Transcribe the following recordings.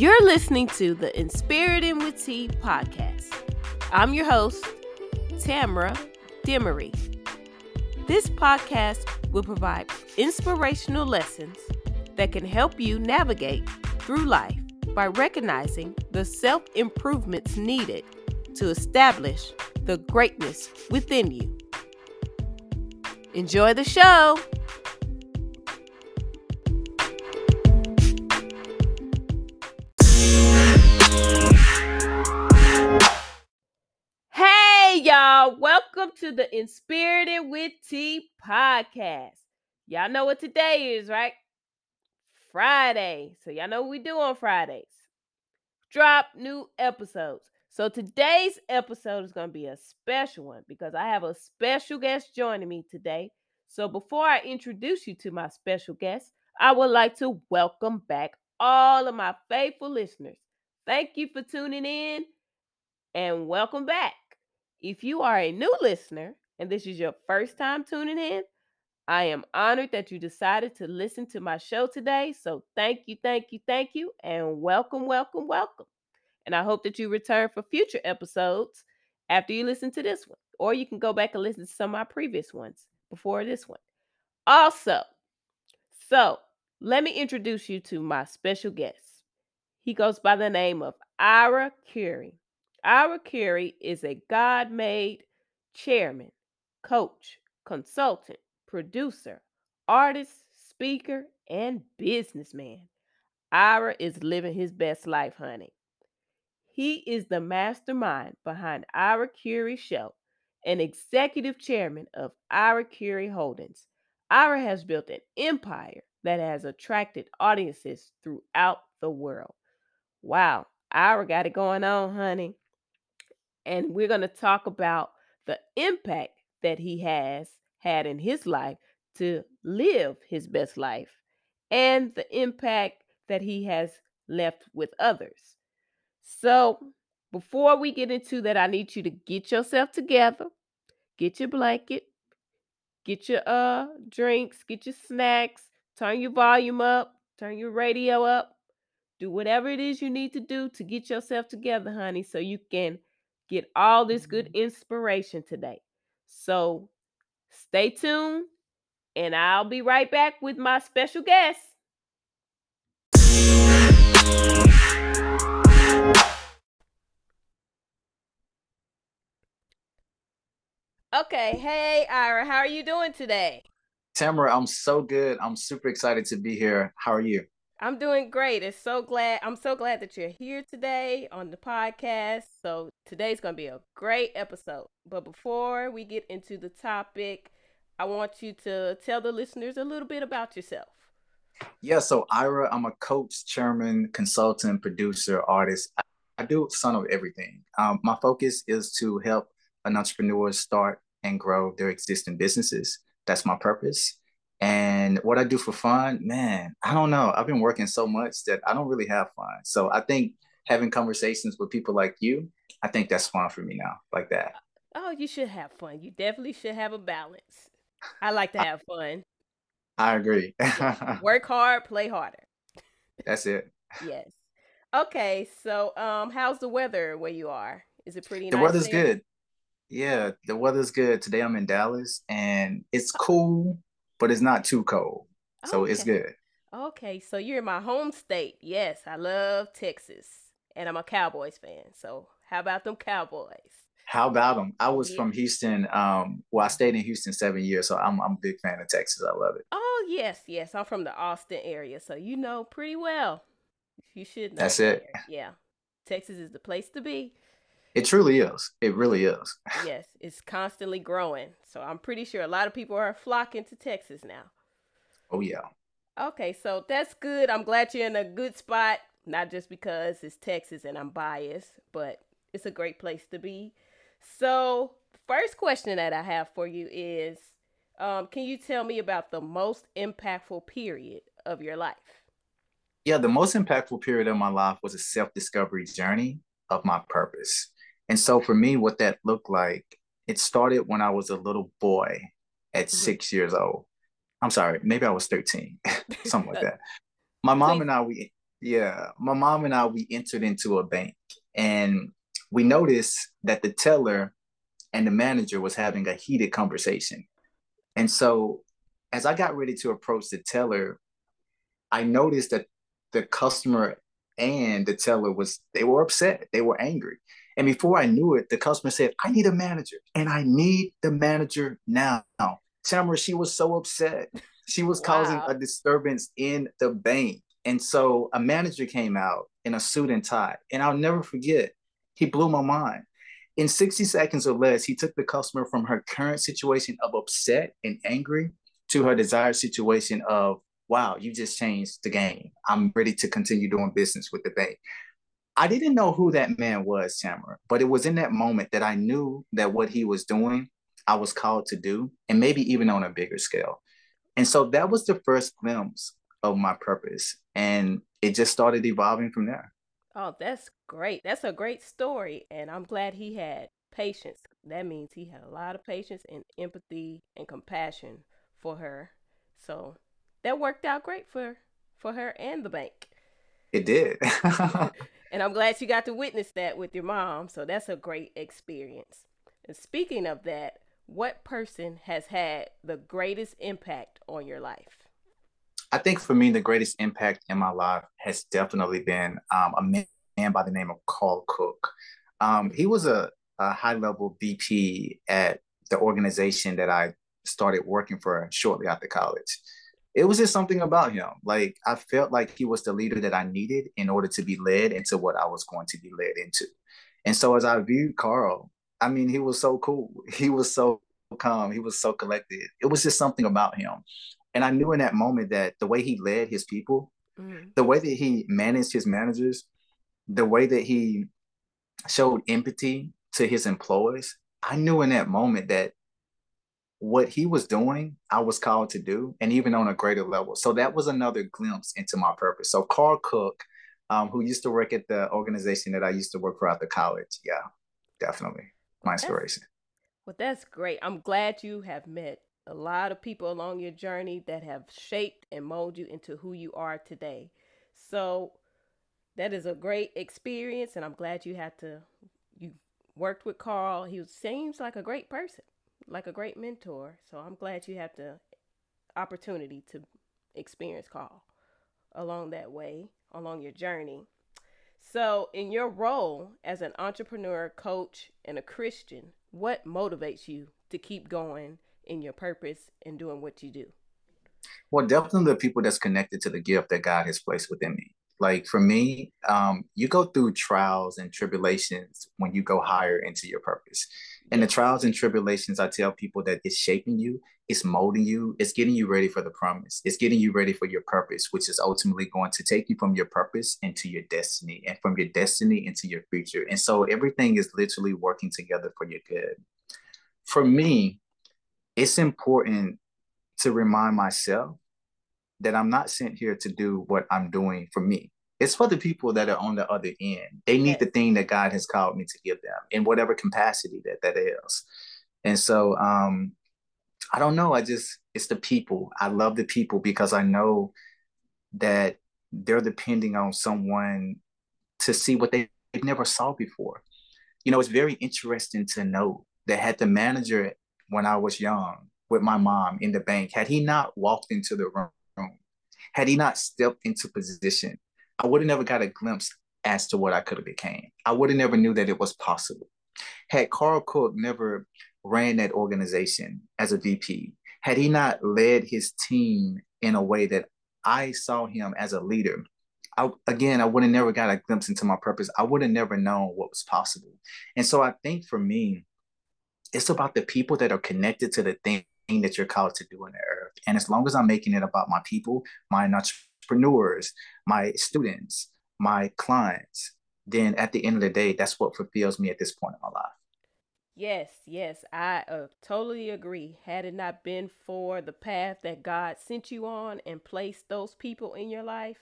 You're listening to the Inspirited with T podcast. I'm your host, Tamara Demery. This podcast will provide inspirational lessons that can help you navigate through life by recognizing the self improvements needed to establish the greatness within you. Enjoy the show. Welcome to the Inspirited with T podcast. Y'all know what today is, right? Friday. So, y'all know what we do on Fridays drop new episodes. So today's episode is going to be a special one because I have a special guest joining me today. So before I introduce you to my special guest, I would like to welcome back all of my faithful listeners. Thank you for tuning in and welcome back. If you are a new listener and this is your first time tuning in, I am honored that you decided to listen to my show today. So thank you, thank you, thank you, and welcome, welcome, welcome. And I hope that you return for future episodes after you listen to this one. Or you can go back and listen to some of my previous ones before this one. Also, so let me introduce you to my special guest. He goes by the name of Ira Curie. Ira Curie is a God made chairman, coach, consultant, producer, artist, speaker, and businessman. Ira is living his best life, honey. He is the mastermind behind Ira Curie Show and executive chairman of Ira Curie Holdings. Ira has built an empire that has attracted audiences throughout the world. Wow, Ira got it going on, honey. And we're going to talk about the impact that he has had in his life to live his best life and the impact that he has left with others. So, before we get into that, I need you to get yourself together, get your blanket, get your uh drinks, get your snacks, turn your volume up, turn your radio up, do whatever it is you need to do to get yourself together, honey, so you can get all this good mm-hmm. inspiration today. So, stay tuned and I'll be right back with my special guest. Okay, hey Ira, how are you doing today? Tamara, I'm so good. I'm super excited to be here. How are you? I'm doing great. It's so glad I'm so glad that you're here today on the podcast. So today's gonna be a great episode. But before we get into the topic, I want you to tell the listeners a little bit about yourself. Yeah, so Ira, I'm a coach, chairman, consultant, producer, artist. I, I do some of everything. Um, my focus is to help an entrepreneur start and grow their existing businesses. That's my purpose. And what I do for fun, man, I don't know. I've been working so much that I don't really have fun. So I think having conversations with people like you, I think that's fun for me now, like that. Oh, you should have fun. You definitely should have a balance. I like to have fun. I agree. Work hard, play harder. That's it. Yes. Okay, so um how's the weather where you are? Is it pretty The nice weather's there? good. Yeah, the weather's good. Today I'm in Dallas and it's cool, but it's not too cold. So okay. it's good. Okay, so you're in my home state. Yes, I love Texas. And I'm a Cowboys fan. So how about them Cowboys? How about them? I was yeah. from Houston. Um, well, I stayed in Houston seven years, so I'm I'm a big fan of Texas. I love it. Oh yes, yes. I'm from the Austin area, so you know pretty well. You should know. That's it. Yeah, Texas is the place to be. It truly is. It really is. yes, it's constantly growing. So I'm pretty sure a lot of people are flocking to Texas now. Oh yeah. Okay, so that's good. I'm glad you're in a good spot, not just because it's Texas and I'm biased, but it's a great place to be. So, first question that I have for you is um, can you tell me about the most impactful period of your life? Yeah, the most impactful period of my life was a self discovery journey of my purpose. And so for me, what that looked like, it started when I was a little boy at mm-hmm. six years old. I'm sorry, maybe I was 13, something like that. My mom and I, we Yeah, my mom and I we entered into a bank, and we noticed that the teller and the manager was having a heated conversation. And so, as I got ready to approach the teller, I noticed that the customer and the teller was they were upset, they were angry. And before I knew it, the customer said, I need a manager and I need the manager now. Tamara, she was so upset. She was wow. causing a disturbance in the bank. And so a manager came out in a suit and tie. And I'll never forget, he blew my mind. In 60 seconds or less, he took the customer from her current situation of upset and angry to her desired situation of, wow, you just changed the game. I'm ready to continue doing business with the bank. I didn't know who that man was, Tamara, but it was in that moment that I knew that what he was doing, I was called to do, and maybe even on a bigger scale. And so that was the first glimpse of my purpose. And it just started evolving from there. Oh, that's great. That's a great story. And I'm glad he had patience. That means he had a lot of patience and empathy and compassion for her. So that worked out great for for her and the bank. It did. and I'm glad you got to witness that with your mom. So that's a great experience. And speaking of that, what person has had the greatest impact on your life? I think for me, the greatest impact in my life has definitely been um, a man by the name of Carl Cook. Um, he was a, a high level VP at the organization that I started working for shortly after college it was just something about him. Like I felt like he was the leader that I needed in order to be led into what I was going to be led into. And so as I viewed Carl, I mean, he was so cool. He was so calm. He was so collected. It was just something about him. And I knew in that moment that the way he led his people, mm-hmm. the way that he managed his managers, the way that he showed empathy to his employees, I knew in that moment that what he was doing, I was called to do, and even on a greater level. So that was another glimpse into my purpose. So Carl Cook, um, who used to work at the organization that I used to work for after college, yeah, definitely my inspiration. That's, well, that's great. I'm glad you have met a lot of people along your journey that have shaped and molded you into who you are today. So that is a great experience, and I'm glad you had to you worked with Carl. He seems like a great person like a great mentor. So I'm glad you have the opportunity to experience Carl along that way, along your journey. So, in your role as an entrepreneur, coach, and a Christian, what motivates you to keep going in your purpose and doing what you do? Well, definitely the people that's connected to the gift that God has placed within me. Like for me, um, you go through trials and tribulations when you go higher into your purpose. And the trials and tribulations, I tell people that it's shaping you, it's molding you, it's getting you ready for the promise, it's getting you ready for your purpose, which is ultimately going to take you from your purpose into your destiny and from your destiny into your future. And so everything is literally working together for your good. For me, it's important to remind myself that I'm not sent here to do what I'm doing for me. It's for the people that are on the other end. They need the thing that God has called me to give them in whatever capacity that that is. And so um I don't know, I just it's the people. I love the people because I know that they're depending on someone to see what they never saw before. You know, it's very interesting to know that had the manager when I was young with my mom in the bank, had he not walked into the room had he not stepped into position, I would have never got a glimpse as to what I could have became. I would have never knew that it was possible. Had Carl Cook never ran that organization as a VP, had he not led his team in a way that I saw him as a leader, I, again, I would have never got a glimpse into my purpose. I would have never known what was possible. And so I think for me, it's about the people that are connected to the thing that you're called to do on the earth. And as long as I'm making it about my people, my entrepreneurs, my students, my clients, then at the end of the day, that's what fulfills me at this point in my life. Yes, yes, I uh, totally agree. Had it not been for the path that God sent you on and placed those people in your life,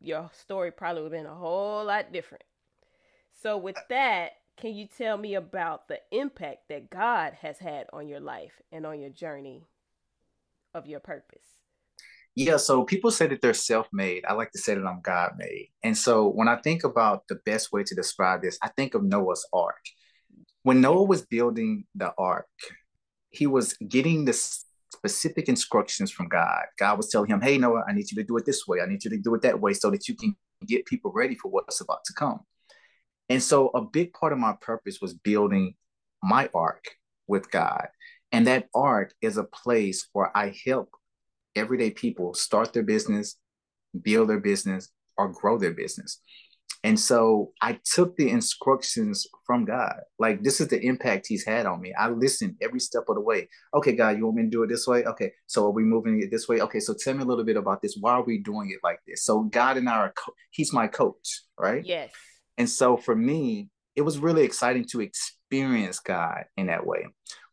your story probably would have been a whole lot different. So, with that, can you tell me about the impact that God has had on your life and on your journey of your purpose? Yeah, so people say that they're self-made. I like to say that I'm God-made. And so when I think about the best way to describe this, I think of Noah's Ark. When Noah was building the ark, he was getting the specific instructions from God. God was telling him, Hey, Noah, I need you to do it this way. I need you to do it that way so that you can get people ready for what's about to come. And so a big part of my purpose was building my ark with God. And that art is a place where I help everyday people start their business, build their business, or grow their business. And so I took the instructions from God. Like, this is the impact He's had on me. I listened every step of the way. Okay, God, you want me to do it this way? Okay, so are we moving it this way? Okay, so tell me a little bit about this. Why are we doing it like this? So, God and I are, co- He's my coach, right? Yes. And so for me, it was really exciting to experience God in that way.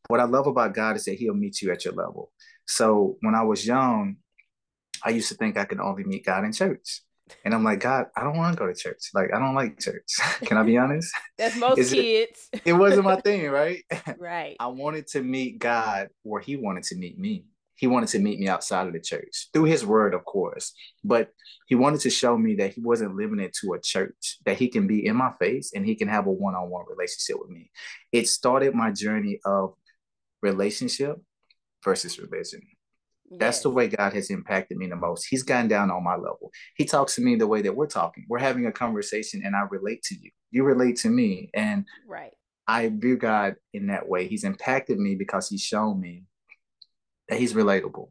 What I love about God is that He'll meet you at your level. So when I was young, I used to think I could only meet God in church. And I'm like, God, I don't want to go to church. Like, I don't like church. Can I be honest? That's most kids. It, it wasn't my thing, right? Right. I wanted to meet God where He wanted to meet me. He wanted to meet me outside of the church through His Word, of course. But He wanted to show me that He wasn't limited to a church, that He can be in my face and He can have a one on one relationship with me. It started my journey of relationship versus religion. That's the way God has impacted me the most. He's gotten down on my level. He talks to me the way that we're talking. We're having a conversation and I relate to you. You relate to me. And right. I view God in that way. He's impacted me because he's shown me that he's relatable.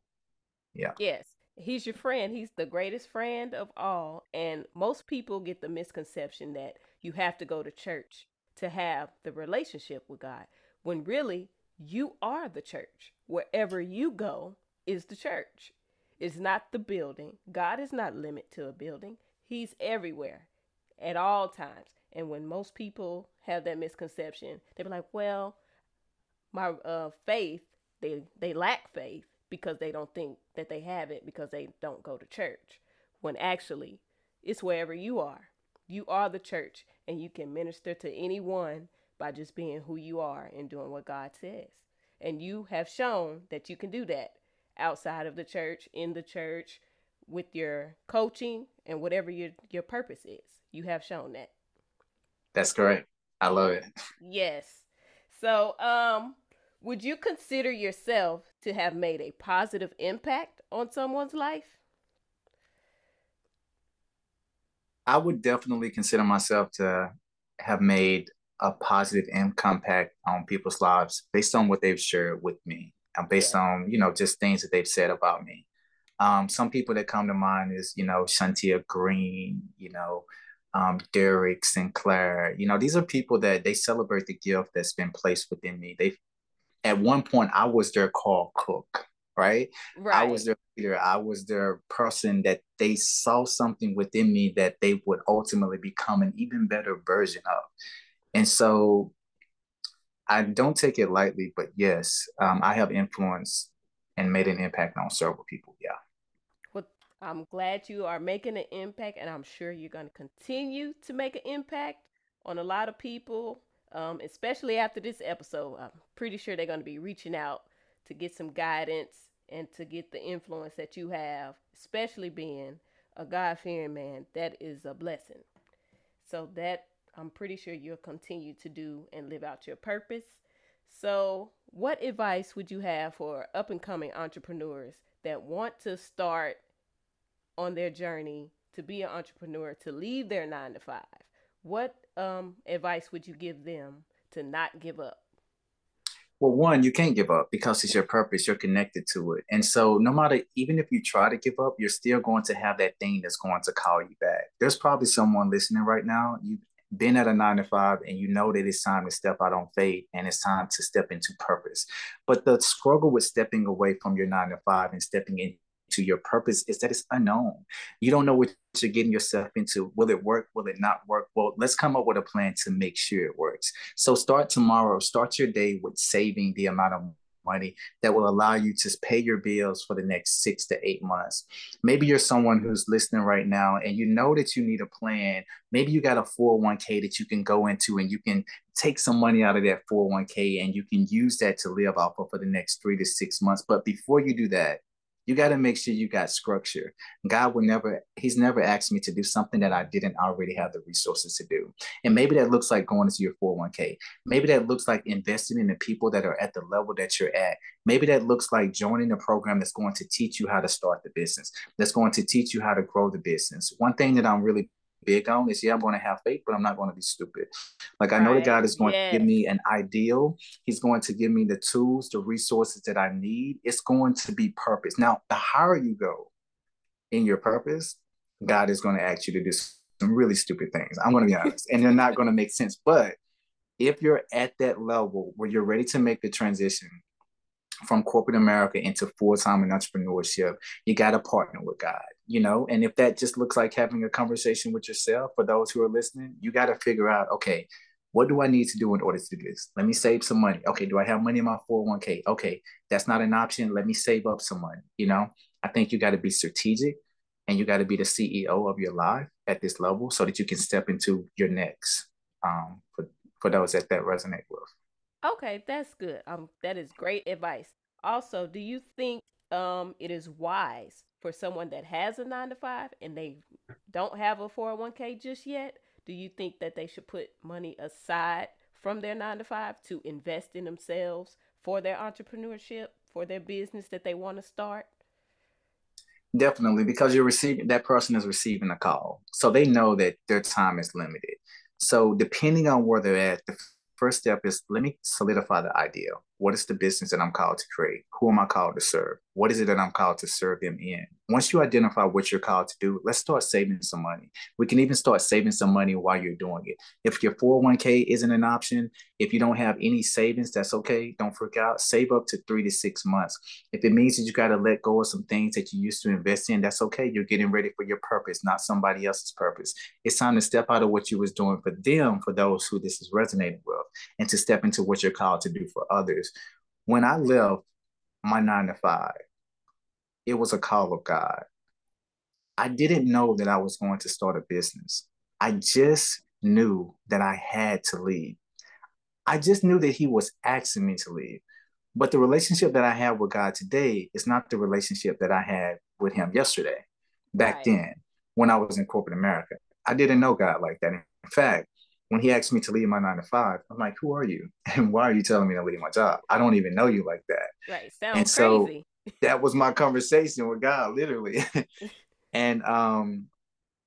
Yeah. Yes. He's your friend. He's the greatest friend of all. And most people get the misconception that you have to go to church to have the relationship with God, when really you are the church. Wherever you go is the church. It's not the building. God is not limited to a building. He's everywhere at all times. And when most people have that misconception, they be like, "Well, my uh, faith, they they lack faith because they don't think that they have it because they don't go to church." When actually, it's wherever you are. You are the church, and you can minister to anyone by just being who you are and doing what God says. And you have shown that you can do that outside of the church, in the church, with your coaching and whatever your your purpose is. You have shown that. That's great. I love it. Yes. So, um, would you consider yourself to have made a positive impact on someone's life? I would definitely consider myself to have made a positive impact on people's lives based on what they've shared with me and based yeah. on you know just things that they've said about me. Um, some people that come to mind is you know shantia green you know um, derek sinclair. You know these are people that they celebrate the gift that's been placed within me. They at one point i was their Carl Cook right? right i was their leader. I was their person that they saw something within me that they would ultimately become an even better version of and so I don't take it lightly, but yes, um, I have influence and made an impact on several people. Yeah. Well, I'm glad you are making an impact, and I'm sure you're going to continue to make an impact on a lot of people, um, especially after this episode. I'm pretty sure they're going to be reaching out to get some guidance and to get the influence that you have, especially being a God fearing man. That is a blessing. So that I'm pretty sure you'll continue to do and live out your purpose. So, what advice would you have for up and coming entrepreneurs that want to start on their journey to be an entrepreneur, to leave their nine to five? What um, advice would you give them to not give up? Well, one, you can't give up because it's your purpose. You're connected to it. And so, no matter, even if you try to give up, you're still going to have that thing that's going to call you back. There's probably someone listening right now. You been at a nine to five and you know that it's time to step out on faith and it's time to step into purpose. But the struggle with stepping away from your nine to five and stepping into your purpose is that it's unknown. You don't know what you're getting yourself into. Will it work? Will it not work? Well, let's come up with a plan to make sure it works. So start tomorrow, start your day with saving the amount of money that will allow you to pay your bills for the next six to eight months. Maybe you're someone who's listening right now and you know that you need a plan. Maybe you got a 401k that you can go into and you can take some money out of that 401k and you can use that to live off of for the next three to six months. But before you do that, You got to make sure you got structure. God will never, He's never asked me to do something that I didn't already have the resources to do. And maybe that looks like going into your 401k. Maybe that looks like investing in the people that are at the level that you're at. Maybe that looks like joining a program that's going to teach you how to start the business, that's going to teach you how to grow the business. One thing that I'm really big on is yeah, I'm going to have faith, but I'm not going to be stupid. Like I know that God is going yes. to give me an ideal. He's going to give me the tools, the resources that I need. It's going to be purpose. Now, the higher you go in your purpose, God is going to ask you to do some really stupid things. I'm going to be honest, and they're not going to make sense. But if you're at that level where you're ready to make the transition from corporate America into full time entrepreneurship, you got to partner with God, you know? And if that just looks like having a conversation with yourself, for those who are listening, you got to figure out, okay, what do I need to do in order to do this? Let me save some money. Okay, do I have money in my 401k? Okay, that's not an option. Let me save up some money, you know? I think you got to be strategic and you got to be the CEO of your life at this level so that you can step into your next um, for, for those that that resonate with. Okay, that's good. Um, that is great advice. Also, do you think um it is wise for someone that has a nine to five and they don't have a 401k just yet? Do you think that they should put money aside from their nine to five to invest in themselves for their entrepreneurship, for their business that they want to start? Definitely, because you're receiving that person is receiving a call. So they know that their time is limited. So depending on where they're at, the first step is let me solidify the idea. What is the business that I'm called to create? Who am I called to serve? What is it that I'm called to serve them in? Once you identify what you're called to do, let's start saving some money. We can even start saving some money while you're doing it. If your 401k isn't an option, if you don't have any savings, that's okay. Don't freak out. Save up to three to six months. If it means that you got to let go of some things that you used to invest in, that's okay. You're getting ready for your purpose, not somebody else's purpose. It's time to step out of what you was doing for them, for those who this is resonating with, and to step into what you're called to do for others. When I left my nine to five, it was a call of God. I didn't know that I was going to start a business. I just knew that I had to leave. I just knew that He was asking me to leave. But the relationship that I have with God today is not the relationship that I had with Him yesterday, back right. then, when I was in corporate America. I didn't know God like that. In fact, when he asked me to leave my nine to five, I'm like, who are you? And why are you telling me to leave my job? I don't even know you like that. Right. Sounds and so crazy. that was my conversation with God, literally. and um,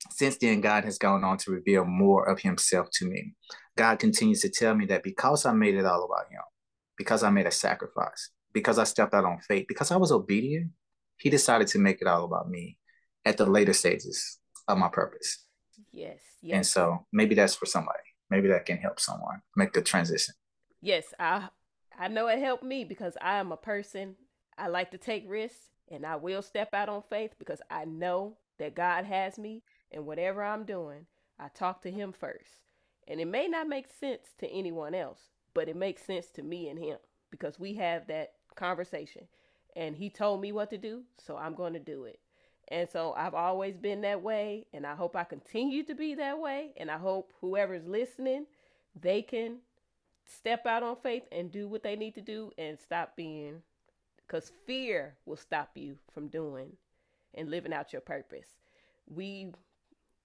since then, God has gone on to reveal more of himself to me. God continues to tell me that because I made it all about him, because I made a sacrifice, because I stepped out on faith, because I was obedient, he decided to make it all about me at the later stages of my purpose. Yes. yes. And so maybe that's for somebody maybe that can help someone make the transition. Yes, I I know it helped me because I am a person I like to take risks and I will step out on faith because I know that God has me and whatever I'm doing, I talk to him first. And it may not make sense to anyone else, but it makes sense to me and him because we have that conversation. And he told me what to do, so I'm going to do it. And so I've always been that way, and I hope I continue to be that way. And I hope whoever's listening, they can step out on faith and do what they need to do and stop being, because fear will stop you from doing and living out your purpose. We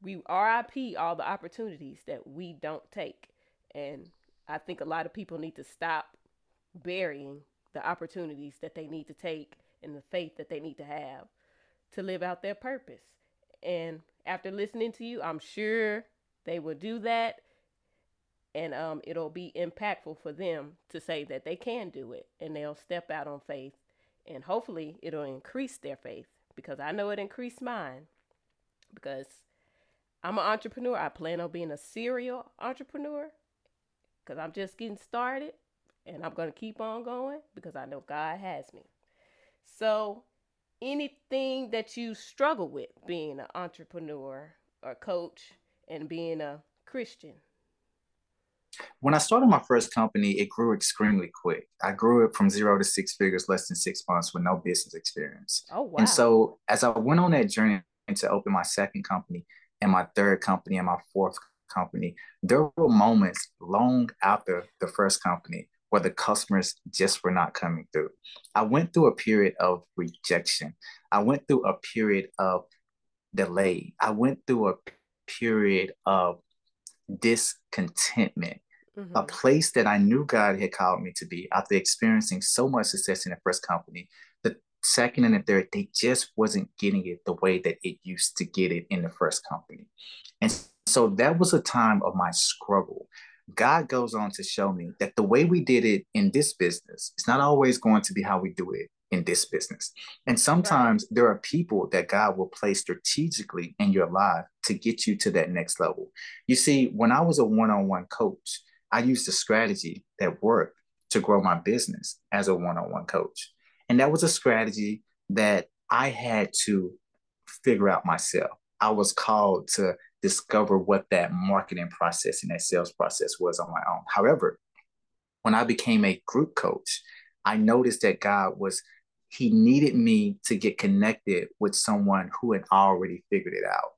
we RIP all the opportunities that we don't take. And I think a lot of people need to stop burying the opportunities that they need to take and the faith that they need to have to live out their purpose. And after listening to you, I'm sure they will do that. And um, it'll be impactful for them to say that they can do it and they'll step out on faith. And hopefully, it'll increase their faith because I know it increased mine. Because I'm an entrepreneur. I plan on being a serial entrepreneur because I'm just getting started and I'm going to keep on going because I know God has me. So, anything that you struggle with being an entrepreneur or coach and being a Christian? When I started my first company, it grew extremely quick. I grew it from zero to six figures less than six months with no business experience. Oh, wow. And so as I went on that journey to open my second company and my third company and my fourth company, there were moments long after the first company or the customers just were not coming through. I went through a period of rejection. I went through a period of delay. I went through a period of discontentment, mm-hmm. a place that I knew God had called me to be after experiencing so much success in the first company. The second and the third, they just wasn't getting it the way that it used to get it in the first company. And so that was a time of my struggle. God goes on to show me that the way we did it in this business is not always going to be how we do it in this business. And sometimes there are people that God will place strategically in your life to get you to that next level. You see, when I was a one on one coach, I used a strategy that worked to grow my business as a one on one coach. And that was a strategy that I had to figure out myself. I was called to discover what that marketing process and that sales process was on my own. However, when I became a group coach, I noticed that God was, He needed me to get connected with someone who had already figured it out.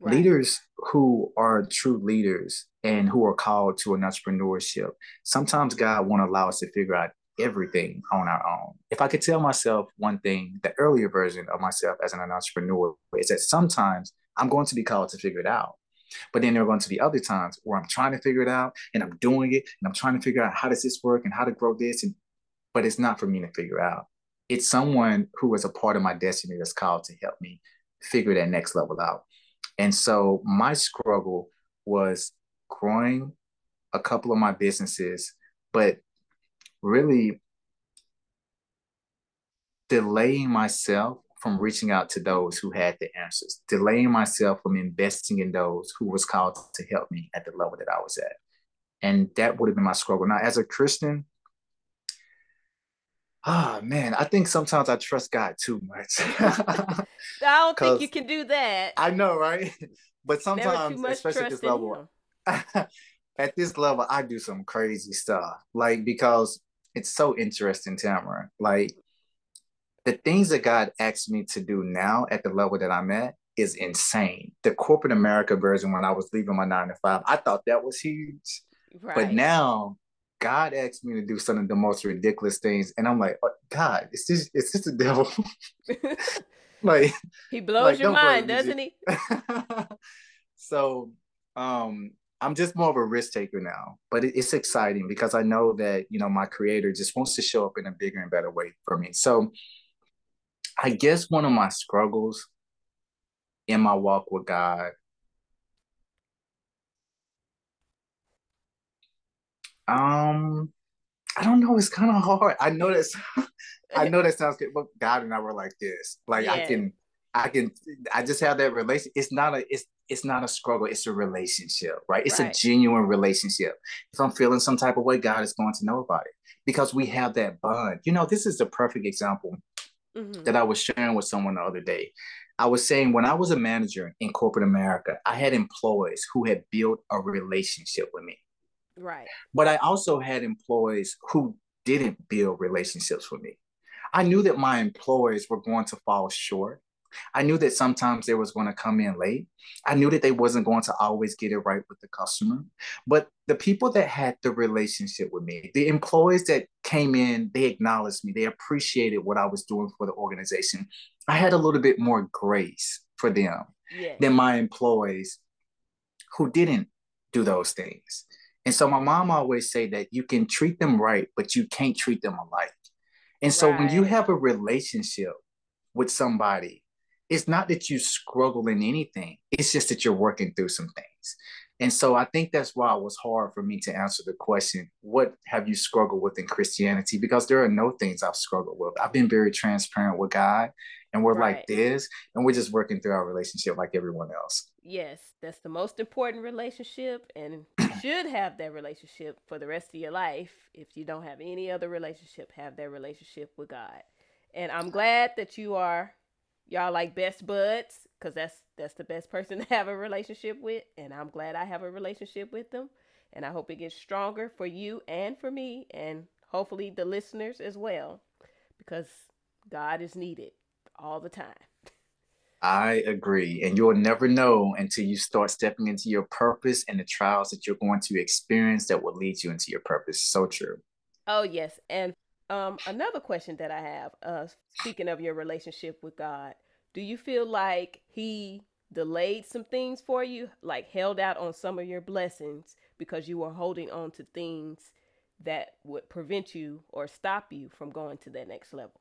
Right. Leaders who are true leaders and who are called to an entrepreneurship, sometimes God won't allow us to figure out everything on our own. If I could tell myself one thing, the earlier version of myself as an entrepreneur is that sometimes I'm going to be called to figure it out. But then there are going to be other times where I'm trying to figure it out and I'm doing it and I'm trying to figure out how does this work and how to grow this. And but it's not for me to figure out. It's someone who is a part of my destiny that's called to help me figure that next level out. And so my struggle was growing a couple of my businesses, but really delaying myself from reaching out to those who had the answers, delaying myself from investing in those who was called to help me at the level that I was at. And that would have been my struggle. Now, as a Christian, oh man, I think sometimes I trust God too much. I don't think you can do that. I know, right? But sometimes, especially at this level, at this level, I do some crazy stuff. Like because it's so interesting, Tamara. Like the things that God asked me to do now at the level that I'm at is insane. The corporate America version, when I was leaving my nine to five, I thought that was huge. Right. But now God asked me to do some of the most ridiculous things, and I'm like, oh, God, it's just it's just the devil. like he blows like, your mind, doesn't he? so um I'm just more of a risk taker now, but it, it's exciting because I know that you know my creator just wants to show up in a bigger and better way for me. So I guess one of my struggles in my walk with God um I don't know, it's kind of hard. I know that's I know that sounds good, but God and I were like this. Like yeah. I can I can I just have that relation. It's not a it's it's not a struggle, it's a relationship, right? It's right. a genuine relationship. If I'm feeling some type of way, God is going to know about it because we have that bond. You know, this is the perfect example mm-hmm. that I was sharing with someone the other day. I was saying when I was a manager in corporate America, I had employees who had built a relationship with me. Right. But I also had employees who didn't build relationships with me. I knew that my employees were going to fall short I knew that sometimes they was going to come in late. I knew that they wasn't going to always get it right with the customer. But the people that had the relationship with me, the employees that came in, they acknowledged me. They appreciated what I was doing for the organization. I had a little bit more grace for them than my employees who didn't do those things. And so my mom always say that you can treat them right, but you can't treat them alike. And so right. when you have a relationship with somebody it's not that you struggle in anything. It's just that you're working through some things. And so I think that's why it was hard for me to answer the question, what have you struggled with in Christianity? Because there are no things I've struggled with. I've been very transparent with God and we're right. like this and we're just working through our relationship like everyone else. Yes, that's the most important relationship and should have that relationship for the rest of your life. If you don't have any other relationship, have that relationship with God. And I'm glad that you are y'all like best buds because that's that's the best person to have a relationship with and i'm glad i have a relationship with them and i hope it gets stronger for you and for me and hopefully the listeners as well because god is needed all the time I agree. And you'll never know until you start stepping into your purpose and the trials that you're going to experience that will lead you into your purpose. So true. Oh yes, and um, another question that I have, uh, speaking of your relationship with God, do you feel like He delayed some things for you, like held out on some of your blessings because you were holding on to things that would prevent you or stop you from going to that next level?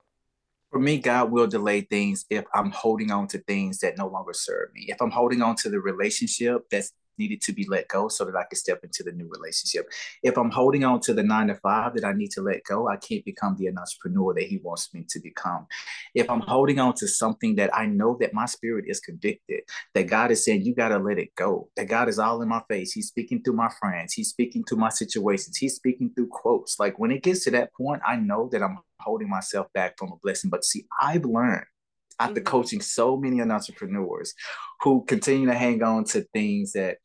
For me, God will delay things if I'm holding on to things that no longer serve me. If I'm holding on to the relationship that's needed to be let go so that I can step into the new relationship. If I'm holding on to the nine to five that I need to let go, I can't become the entrepreneur that he wants me to become. If I'm holding on to something that I know that my spirit is convicted, that God is saying, you got to let it go, that God is all in my face. He's speaking through my friends, He's speaking through my situations, He's speaking through quotes. Like when it gets to that point, I know that I'm holding myself back from a blessing. But see, I've learned after mm-hmm. coaching so many entrepreneurs who continue to hang on to things that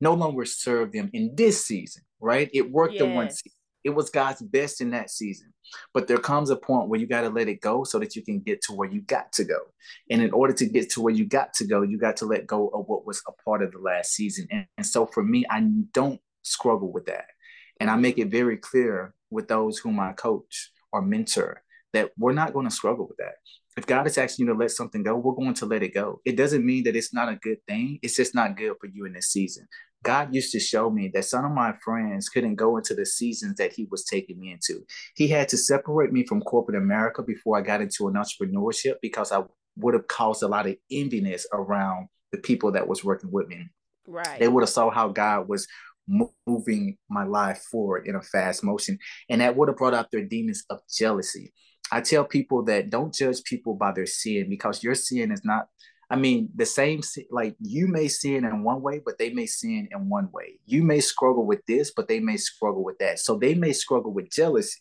no longer serve them in this season, right? It worked yes. in one season. It was God's best in that season. But there comes a point where you got to let it go so that you can get to where you got to go. And in order to get to where you got to go, you got to let go of what was a part of the last season. And, and so for me, I don't struggle with that. And I make it very clear with those whom I coach or mentor that we're not going to struggle with that if God is asking you to let something go, we're going to let it go. It doesn't mean that it's not a good thing. It's just not good for you in this season. God used to show me that some of my friends couldn't go into the seasons that He was taking me into. He had to separate me from corporate America before I got into an entrepreneurship because I would have caused a lot of enviness around the people that was working with me. Right. They would have saw how God was moving my life forward in a fast motion, and that would have brought out their demons of jealousy. I tell people that don't judge people by their sin because your sin is not, I mean, the same, like you may sin in one way, but they may sin in one way. You may struggle with this, but they may struggle with that. So they may struggle with jealousy.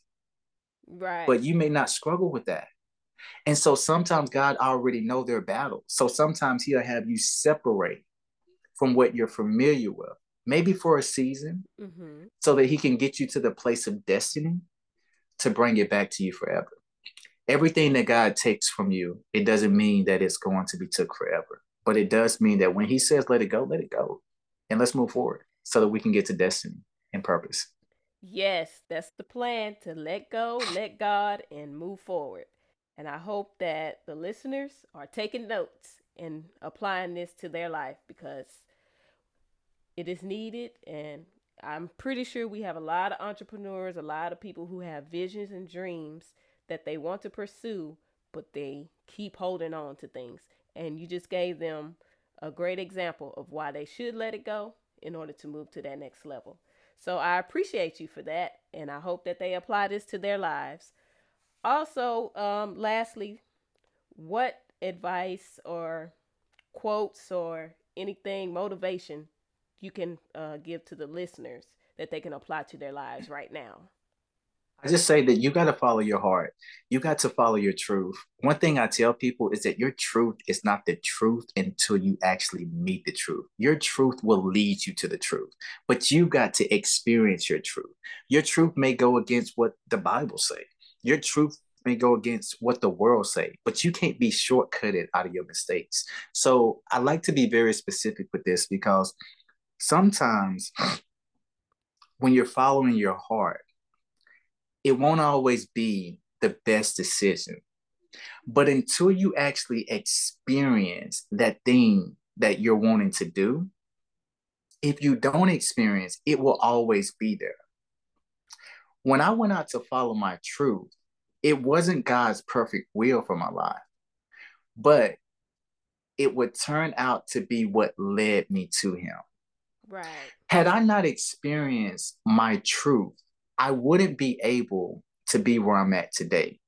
Right. But you may not struggle with that. And so sometimes God already know their battle. So sometimes he'll have you separate from what you're familiar with, maybe for a season, mm-hmm. so that he can get you to the place of destiny to bring it back to you forever everything that God takes from you, it doesn't mean that it's going to be took forever. But it does mean that when he says let it go, let it go. And let's move forward so that we can get to destiny and purpose. Yes, that's the plan to let go, let God, and move forward. And I hope that the listeners are taking notes and applying this to their life because it is needed. And I'm pretty sure we have a lot of entrepreneurs, a lot of people who have visions and dreams that they want to pursue, but they keep holding on to things. And you just gave them a great example of why they should let it go in order to move to that next level. So I appreciate you for that, and I hope that they apply this to their lives. Also, um, lastly, what advice or quotes or anything motivation you can uh, give to the listeners that they can apply to their lives right now? I just say that you got to follow your heart. You got to follow your truth. One thing I tell people is that your truth is not the truth until you actually meet the truth. Your truth will lead you to the truth, but you got to experience your truth. Your truth may go against what the Bible say. Your truth may go against what the world say, but you can't be shortcutted out of your mistakes. So I like to be very specific with this because sometimes when you're following your heart, it won't always be the best decision. But until you actually experience that thing that you're wanting to do, if you don't experience, it will always be there. When I went out to follow my truth, it wasn't God's perfect will for my life, but it would turn out to be what led me to Him. Right. Had I not experienced my truth, I wouldn't be able to be where I'm at today.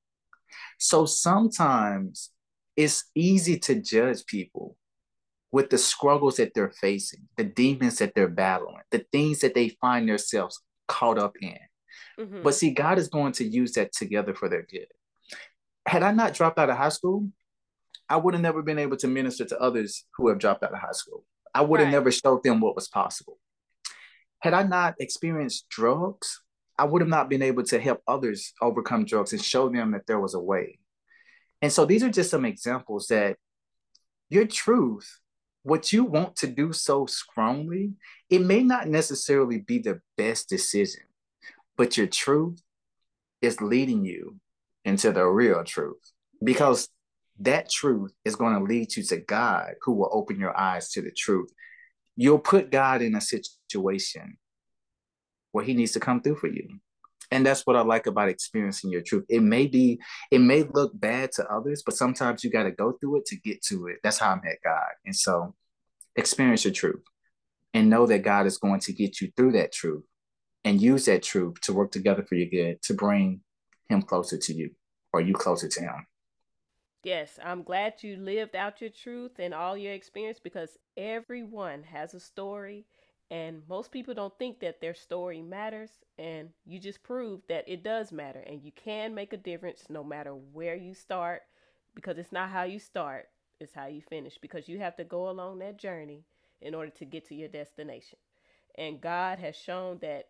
So sometimes it's easy to judge people with the struggles that they're facing, the demons that they're battling, the things that they find themselves caught up in. Mm-hmm. But see, God is going to use that together for their good. Had I not dropped out of high school, I would have never been able to minister to others who have dropped out of high school. I would have right. never showed them what was possible. Had I not experienced drugs, I would have not been able to help others overcome drugs and show them that there was a way. And so these are just some examples that your truth, what you want to do so strongly, it may not necessarily be the best decision, but your truth is leading you into the real truth because that truth is going to lead you to God, who will open your eyes to the truth. You'll put God in a situation where he needs to come through for you. And that's what I like about experiencing your truth. It may be, it may look bad to others, but sometimes you got to go through it to get to it. That's how I met God. And so experience your truth and know that God is going to get you through that truth and use that truth to work together for your good, to bring him closer to you or you closer to him. Yes, I'm glad you lived out your truth and all your experience because everyone has a story and most people don't think that their story matters and you just proved that it does matter and you can make a difference no matter where you start because it's not how you start, it's how you finish because you have to go along that journey in order to get to your destination. And God has shown that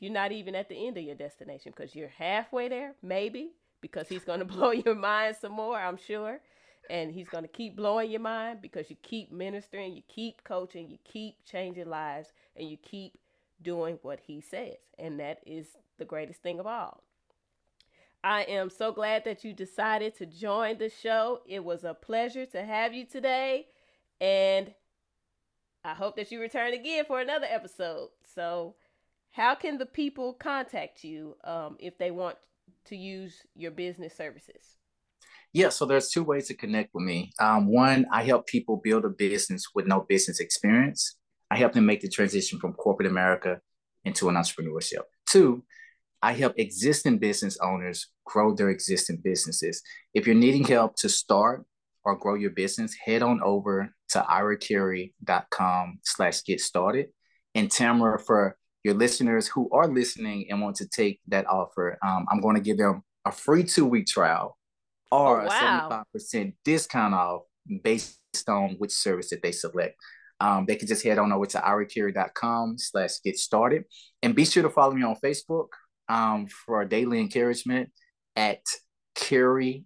you're not even at the end of your destination because you're halfway there, maybe, because He's going to blow your mind some more, I'm sure. And He's going to keep blowing your mind because you keep ministering, you keep coaching, you keep changing lives, and you keep doing what He says. And that is the greatest thing of all. I am so glad that you decided to join the show. It was a pleasure to have you today. And I hope that you return again for another episode. So, how can the people contact you um, if they want to use your business services? Yeah, so there's two ways to connect with me. Um, one, I help people build a business with no business experience. I help them make the transition from corporate America into an entrepreneurship. Two, I help existing business owners grow their existing businesses. If you're needing help to start or grow your business, head on over to iracarey.com slash get started. And Tamara, for your listeners who are listening and want to take that offer, um, I'm going to give them a free two week trial or oh, wow. a 75% discount off based on which service that they select. Um, they can just head on over to iracarey.com slash get started. And be sure to follow me on Facebook um, for daily encouragement at carey.ira.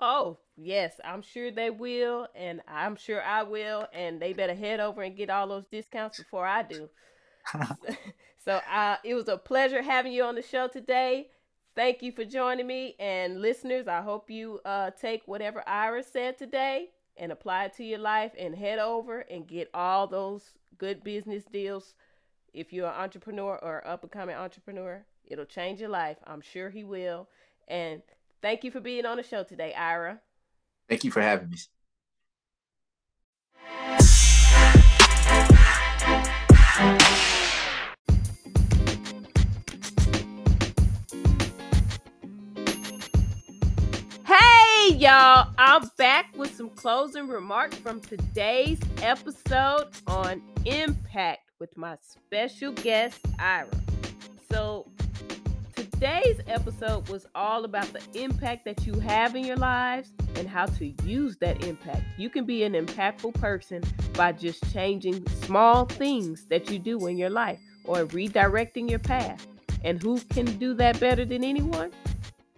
Oh, yes, I'm sure they will, and I'm sure I will, and they better head over and get all those discounts before I do. so uh, it was a pleasure having you on the show today. Thank you for joining me, and listeners, I hope you uh, take whatever Ira said today and apply it to your life, and head over and get all those good business deals. If you're an entrepreneur or up and coming entrepreneur, it'll change your life. I'm sure he will. And Thank you for being on the show today, Ira. Thank you for having me. Hey, y'all. I'm back with some closing remarks from today's episode on impact with my special guest, Ira. So, Today's episode was all about the impact that you have in your lives and how to use that impact. You can be an impactful person by just changing small things that you do in your life or redirecting your path. And who can do that better than anyone?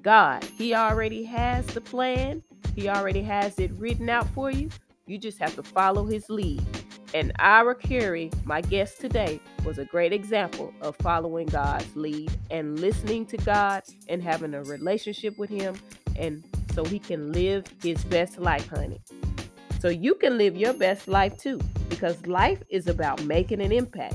God. He already has the plan, He already has it written out for you. You just have to follow His lead. And Ira Carey, my guest today, was a great example of following God's lead and listening to God and having a relationship with Him, and so He can live His best life, honey. So you can live your best life too, because life is about making an impact,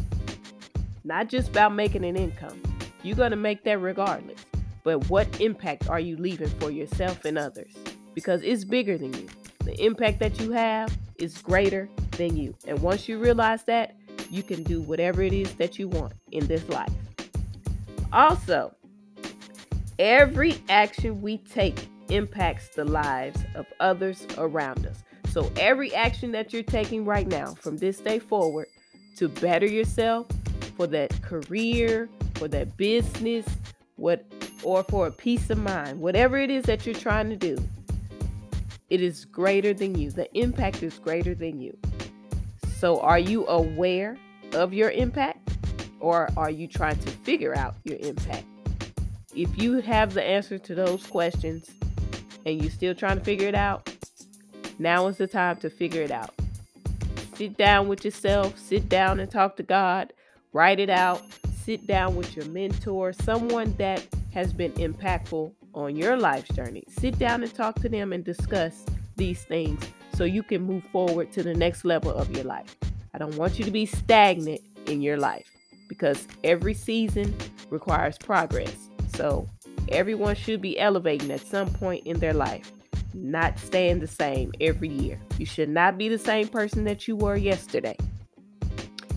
not just about making an income. You're going to make that regardless. But what impact are you leaving for yourself and others? Because it's bigger than you. The impact that you have is greater than you. And once you realize that, you can do whatever it is that you want in this life. Also, every action we take impacts the lives of others around us. So, every action that you're taking right now from this day forward to better yourself for that career, for that business, what or for a peace of mind, whatever it is that you're trying to do, it is greater than you. The impact is greater than you. So, are you aware of your impact or are you trying to figure out your impact? If you have the answer to those questions and you're still trying to figure it out, now is the time to figure it out. Sit down with yourself, sit down and talk to God, write it out, sit down with your mentor, someone that has been impactful on your life's journey. Sit down and talk to them and discuss these things so you can move forward to the next level of your life. I don't want you to be stagnant in your life because every season requires progress. So everyone should be elevating at some point in their life, not staying the same every year. You should not be the same person that you were yesterday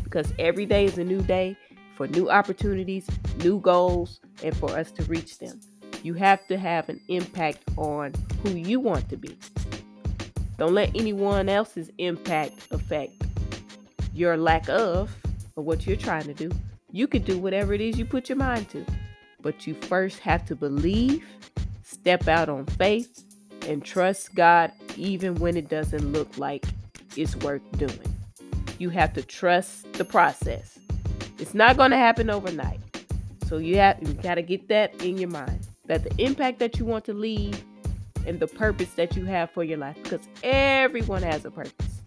because every day is a new day for new opportunities, new goals, and for us to reach them. You have to have an impact on who you want to be. Don't let anyone else's impact affect your lack of or what you're trying to do. You can do whatever it is you put your mind to, but you first have to believe, step out on faith, and trust God even when it doesn't look like it's worth doing. You have to trust the process. It's not going to happen overnight. So you have you got to get that in your mind that the impact that you want to leave and the purpose that you have for your life because everyone has a purpose.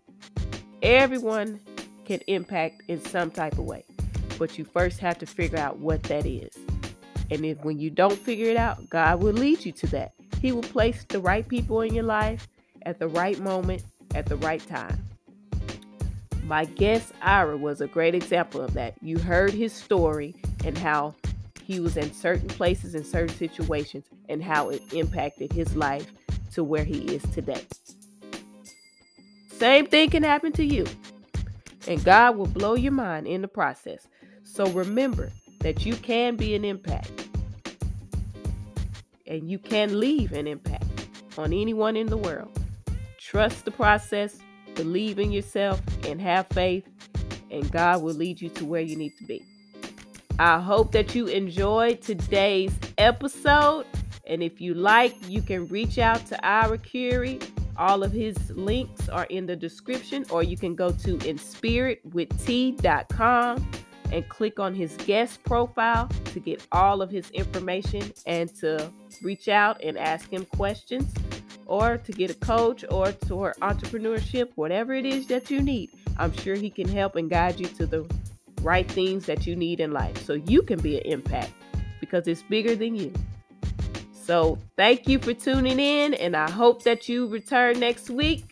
Everyone can impact in some type of way. But you first have to figure out what that is. And if when you don't figure it out, God will lead you to that. He will place the right people in your life at the right moment at the right time. My guest Ira was a great example of that. You heard his story and how he was in certain places in certain situations and how it impacted his life to where he is today. Same thing can happen to you. And God will blow your mind in the process. So remember that you can be an impact. And you can leave an impact on anyone in the world. Trust the process, believe in yourself, and have faith, and God will lead you to where you need to be. I hope that you enjoyed today's episode. And if you like, you can reach out to Ira Carey. All of his links are in the description, or you can go to inspiritwitht.com and click on his guest profile to get all of his information and to reach out and ask him questions or to get a coach or to entrepreneurship, whatever it is that you need. I'm sure he can help and guide you to the right things that you need in life so you can be an impact because it's bigger than you. So, thank you for tuning in, and I hope that you return next week.